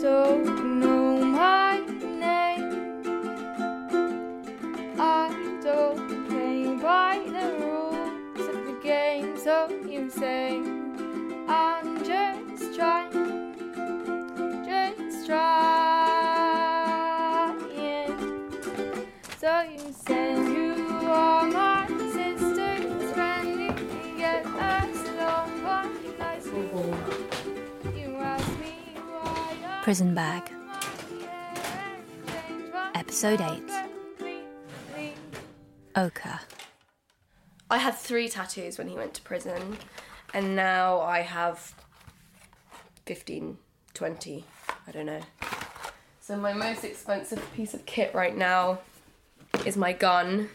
don't know my name. I don't play by the rules of the say Prison Bag, Episode 8 Ochre. I had three tattoos when he went to prison, and now I have 15, 20, I don't know. So, my most expensive piece of kit right now is my gun,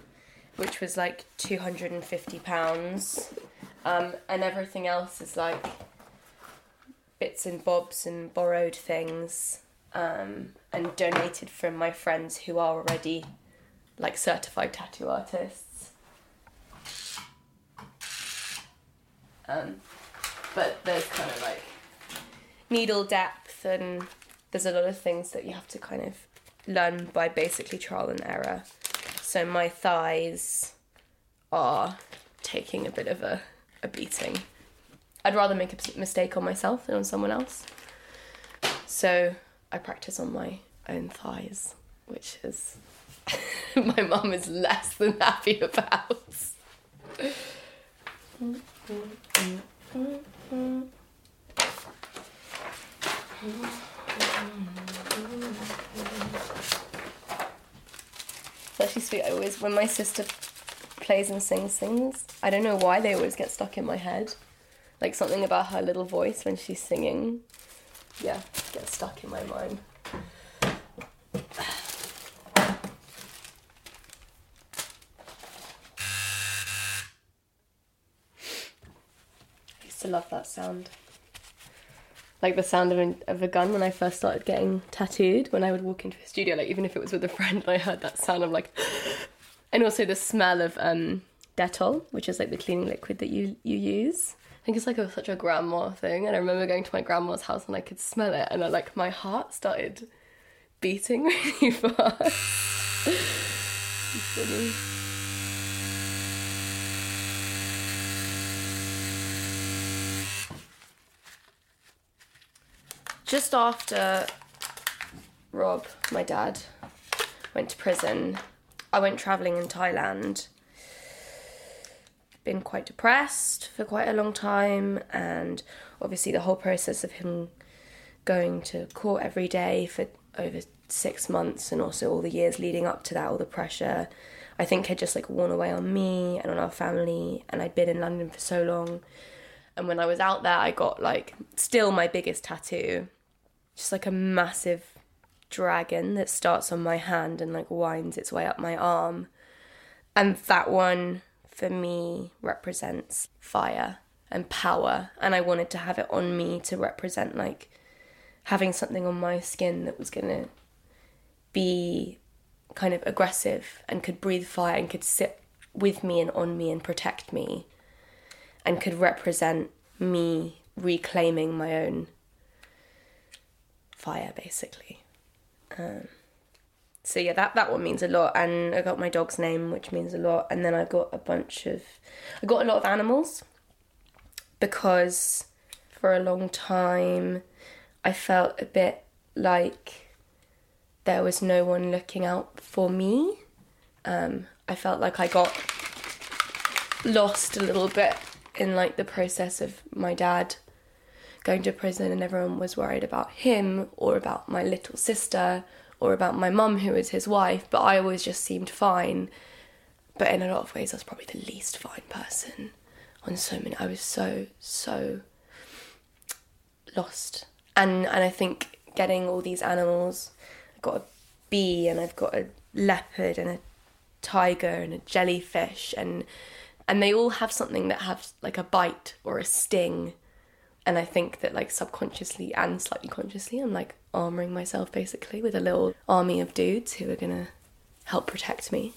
which was like £250. Um, and everything else is like bits and bobs and borrowed things um, and donated from my friends who are already like certified tattoo artists. Um, but there's kind of like needle depth and there's a lot of things that you have to kind of learn by basically trial and error. So my thighs are taking a bit of a, a beating. I'd rather make a mistake on myself than on someone else. So I practice on my own thighs, which is my mum is less than happy about. It's actually sweet. I always, when my sister plays and sings things, I don't know why they always get stuck in my head. Like something about her little voice when she's singing. Yeah, gets stuck in my mind. I used to love that sound. Like the sound of, an, of a gun when I first started getting tattooed. When I would walk into a studio, like even if it was with a friend, I heard that sound, I'm like, and also the smell of um, Dettol, which is like the cleaning liquid that you you use. I think it's like a, such a grandma thing, and I remember going to my grandma's house and I could smell it, and I, like my heart started beating really fast. Funny. Just after Rob, my dad, went to prison, I went travelling in Thailand. Been quite depressed for quite a long time, and obviously the whole process of him going to court every day for over six months, and also all the years leading up to that, all the pressure, I think had just like worn away on me and on our family. And I'd been in London for so long, and when I was out there, I got like still my biggest tattoo, just like a massive dragon that starts on my hand and like winds its way up my arm. And that one for me represents fire and power. And I wanted to have it on me to represent like having something on my skin that was gonna be kind of aggressive and could breathe fire and could sit with me and on me and protect me and could represent me reclaiming my own fire basically um, so yeah that that one means a lot. And i got my dog's name which means a lot. And then i got a bunch of i got a lot of animals because for a long time i felt a bit like there was no one looking out for me. Um, i felt like i got lost a little bit in like the process of my dad going to prison and everyone was worried about him or about my little sister or about my mum who was his wife but i always just seemed fine. But in a lot of ways i was probably the least fine person on so many i was so so lost. And and i think getting all these animals i've got a bee and i've got a leopard and a tiger and a jellyfish and and they all have something that has like a bite or a sting and i think that like subconsciously and slightly consciously i'm like armoring myself basically with a little army of dudes who are gonna help protect me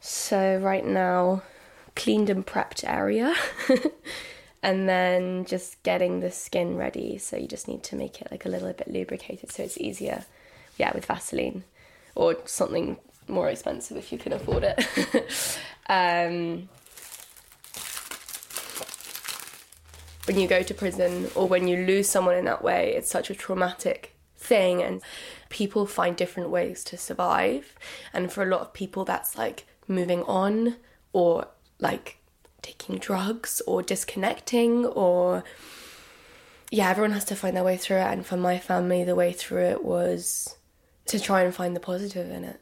so right now cleaned and prepped area and then just getting the skin ready. So you just need to make it like a little bit lubricated so it's easier. Yeah, with Vaseline or something more expensive if you can afford it. um, when you go to prison or when you lose someone in that way, it's such a traumatic thing, and people find different ways to survive. And for a lot of people, that's like moving on or like taking drugs or disconnecting or yeah, everyone has to find their way through it. And for my family, the way through it was to try and find the positive in it.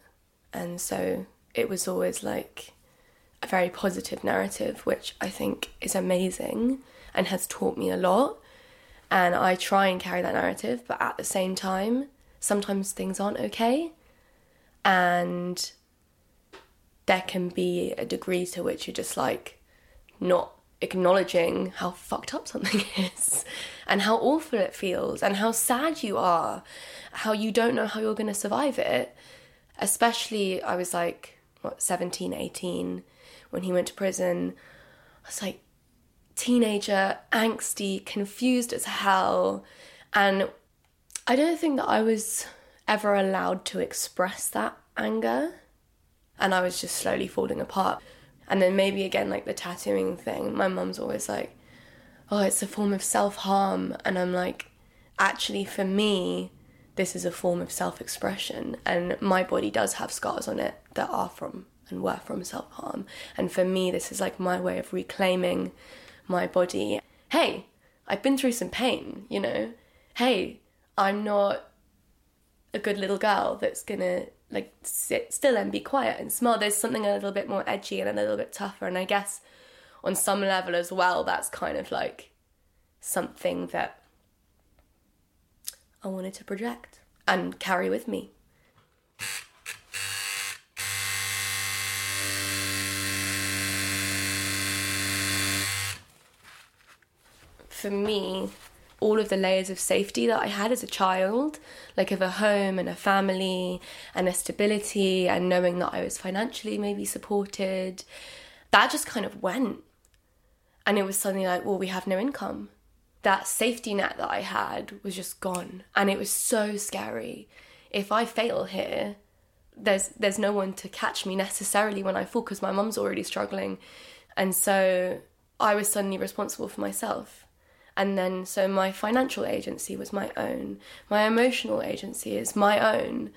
And so it was always like a very positive narrative, which I think is amazing and has taught me a lot. And I try and carry that narrative, but at the same time, sometimes things aren't okay. And there can be a degree to which you're just like not acknowledging how fucked up something is and how awful it feels and how sad you are, how you don't know how you're going to survive it. Especially, I was like, what, 17, 18 when he went to prison. I was like, teenager, angsty, confused as hell. And I don't think that I was ever allowed to express that anger. And I was just slowly falling apart. And then maybe again, like the tattooing thing, my mum's always like, oh, it's a form of self harm. And I'm like, actually, for me, this is a form of self expression. And my body does have scars on it that are from and were from self harm. And for me, this is like my way of reclaiming my body. Hey, I've been through some pain, you know? Hey, I'm not a good little girl that's gonna like sit still and be quiet and smile. There's something a little bit more edgy and a little bit tougher, and I guess on some level as well, that's kind of like something that I wanted to project and carry with me. For me, all of the layers of safety that I had as a child, like of a home and a family and a stability and knowing that I was financially maybe supported, that just kind of went. And it was suddenly like, well, we have no income. That safety net that I had was just gone. And it was so scary. If I fail here, there's there's no one to catch me necessarily when I fall because my mum's already struggling. And so I was suddenly responsible for myself and then, so my financial agency was my own, my emotional agency is my own.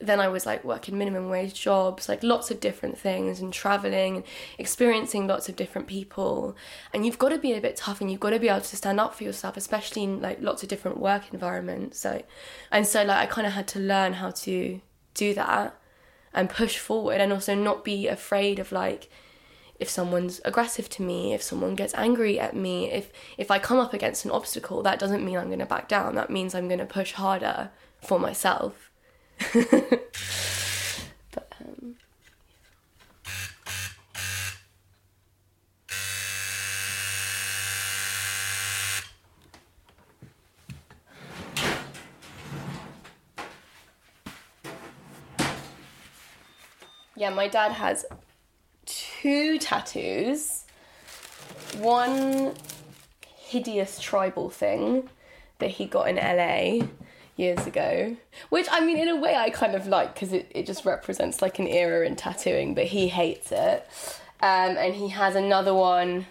Then I was like working minimum wage jobs, like lots of different things, and traveling and experiencing lots of different people. And you've got to be a bit tough and you've got to be able to stand up for yourself, especially in like lots of different work environments. So, and so, like, I kind of had to learn how to do that and push forward and also not be afraid of like, if someone's aggressive to me, if someone gets angry at me, if if I come up against an obstacle, that doesn't mean I'm going to back down. That means I'm going to push harder for myself. but um, yeah, my dad has two tattoos. One hideous tribal thing that he got in LA years ago, which I mean, in a way, I kind of like because it, it just represents like an era in tattooing, but he hates it. Um, and he has another one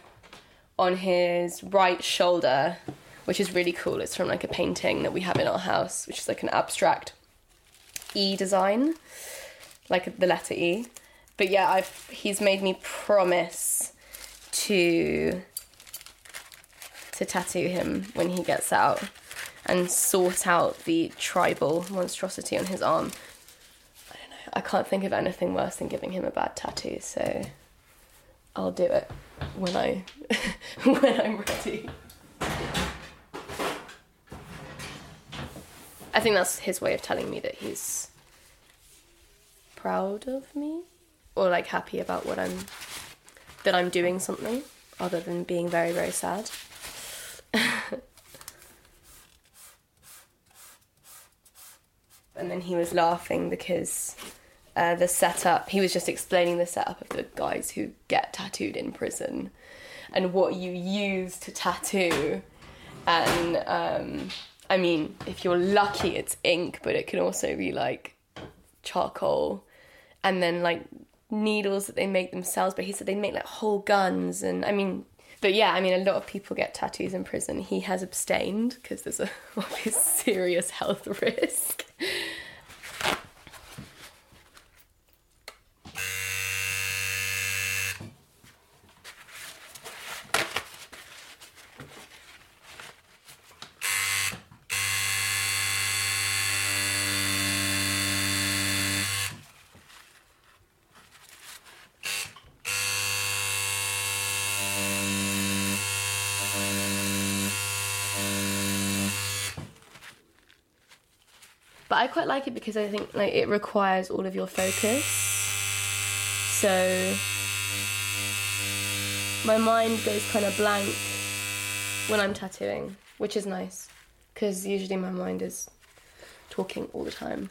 on his right shoulder, which is really cool. It's from like a painting that we have in our house, which is like an abstract E design, like the letter E but yeah, I've he's made me promise to to tattoo him when he gets out and sort out the tribal monstrosity on his arm. I don't know. I can't think of anything worse than giving him a bad tattoo, so I'll do it when I when I'm ready. I think that's his way of telling me that he's proud of me or like happy about what I'm that I'm doing something other than being very very sad. and then he was laughing because uh, the setup he was just explaining the setup of the guys who get tattooed in prison and what you use to tattoo. And um, I mean, if you're lucky, it's ink, but it can also be like charcoal, and then like needles that they make themselves. But he said they make like whole guns, and I mean, but yeah, I mean, a lot of people get tattoos in prison. He has abstained because there's a obvious serious health risk. But I quite like it because I think like it requires all of your focus. So my mind goes kind of blank when I'm tattooing, which is nice because usually my mind is talking all the time.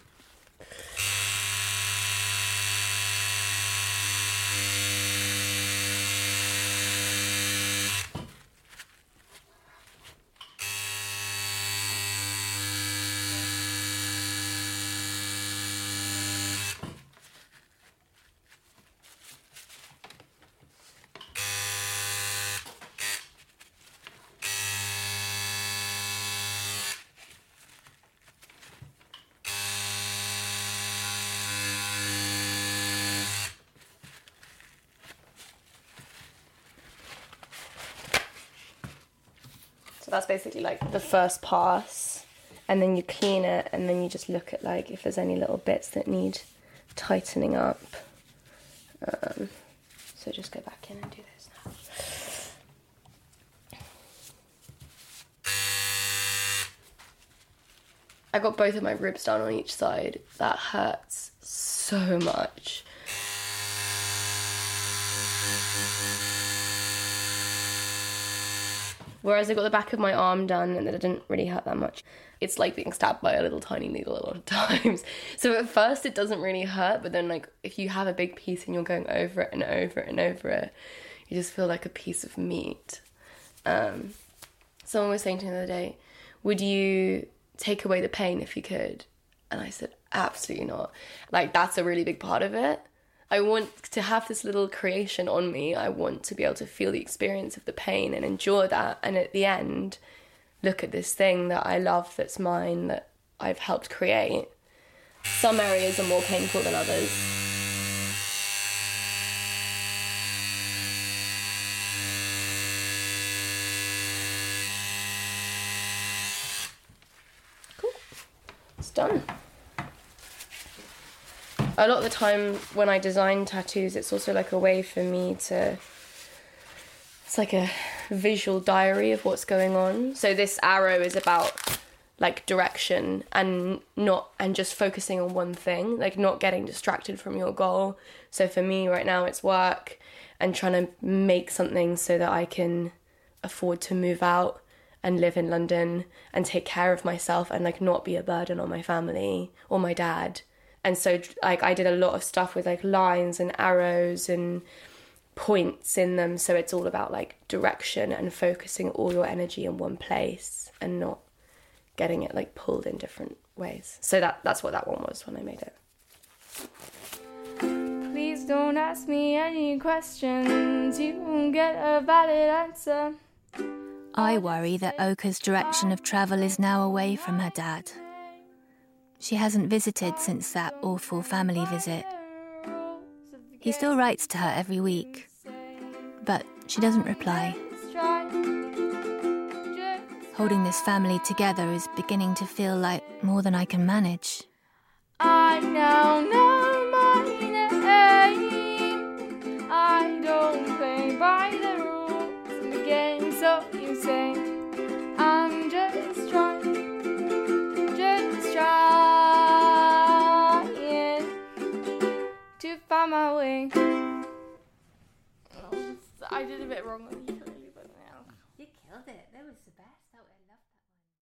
That's basically like the first pass, and then you clean it, and then you just look at like if there's any little bits that need tightening up. Um, so just go back in and do this now. I got both of my ribs done on each side. That hurts so much. Whereas I got the back of my arm done and it didn't really hurt that much. It's like being stabbed by a little tiny needle a lot of times. So at first it doesn't really hurt, but then like if you have a big piece and you're going over it and over it and over it, you just feel like a piece of meat. Um, someone was saying to me the other day, would you take away the pain if you could? And I said, absolutely not. Like that's a really big part of it. I want to have this little creation on me. I want to be able to feel the experience of the pain and enjoy that. And at the end, look at this thing that I love that's mine, that I've helped create. Some areas are more painful than others. Cool. It's done a lot of the time when I design tattoos, it's also like a way for me to. It's like a visual diary of what's going on. So this arrow is about like direction and not and just focusing on one thing, like not getting distracted from your goal. So for me right now it's work and trying to make something so that I can afford to move out and live in London and take care of myself and like not be a burden on my family or my dad and so like I did a lot of stuff with like lines and arrows and points in them. So it's all about like direction and focusing all your energy in one place and not getting it like pulled in different ways. So that that's what that one was when I made it. Please don't ask me any questions. You won't get a valid answer. I worry that Oka's direction of travel is now away from her dad. She hasn't visited since that awful family visit. He still writes to her every week, but she doesn't reply. Holding this family together is beginning to feel like more than I can manage. I now know my name. I don't play by the rules so you say my way. I did a bit wrong.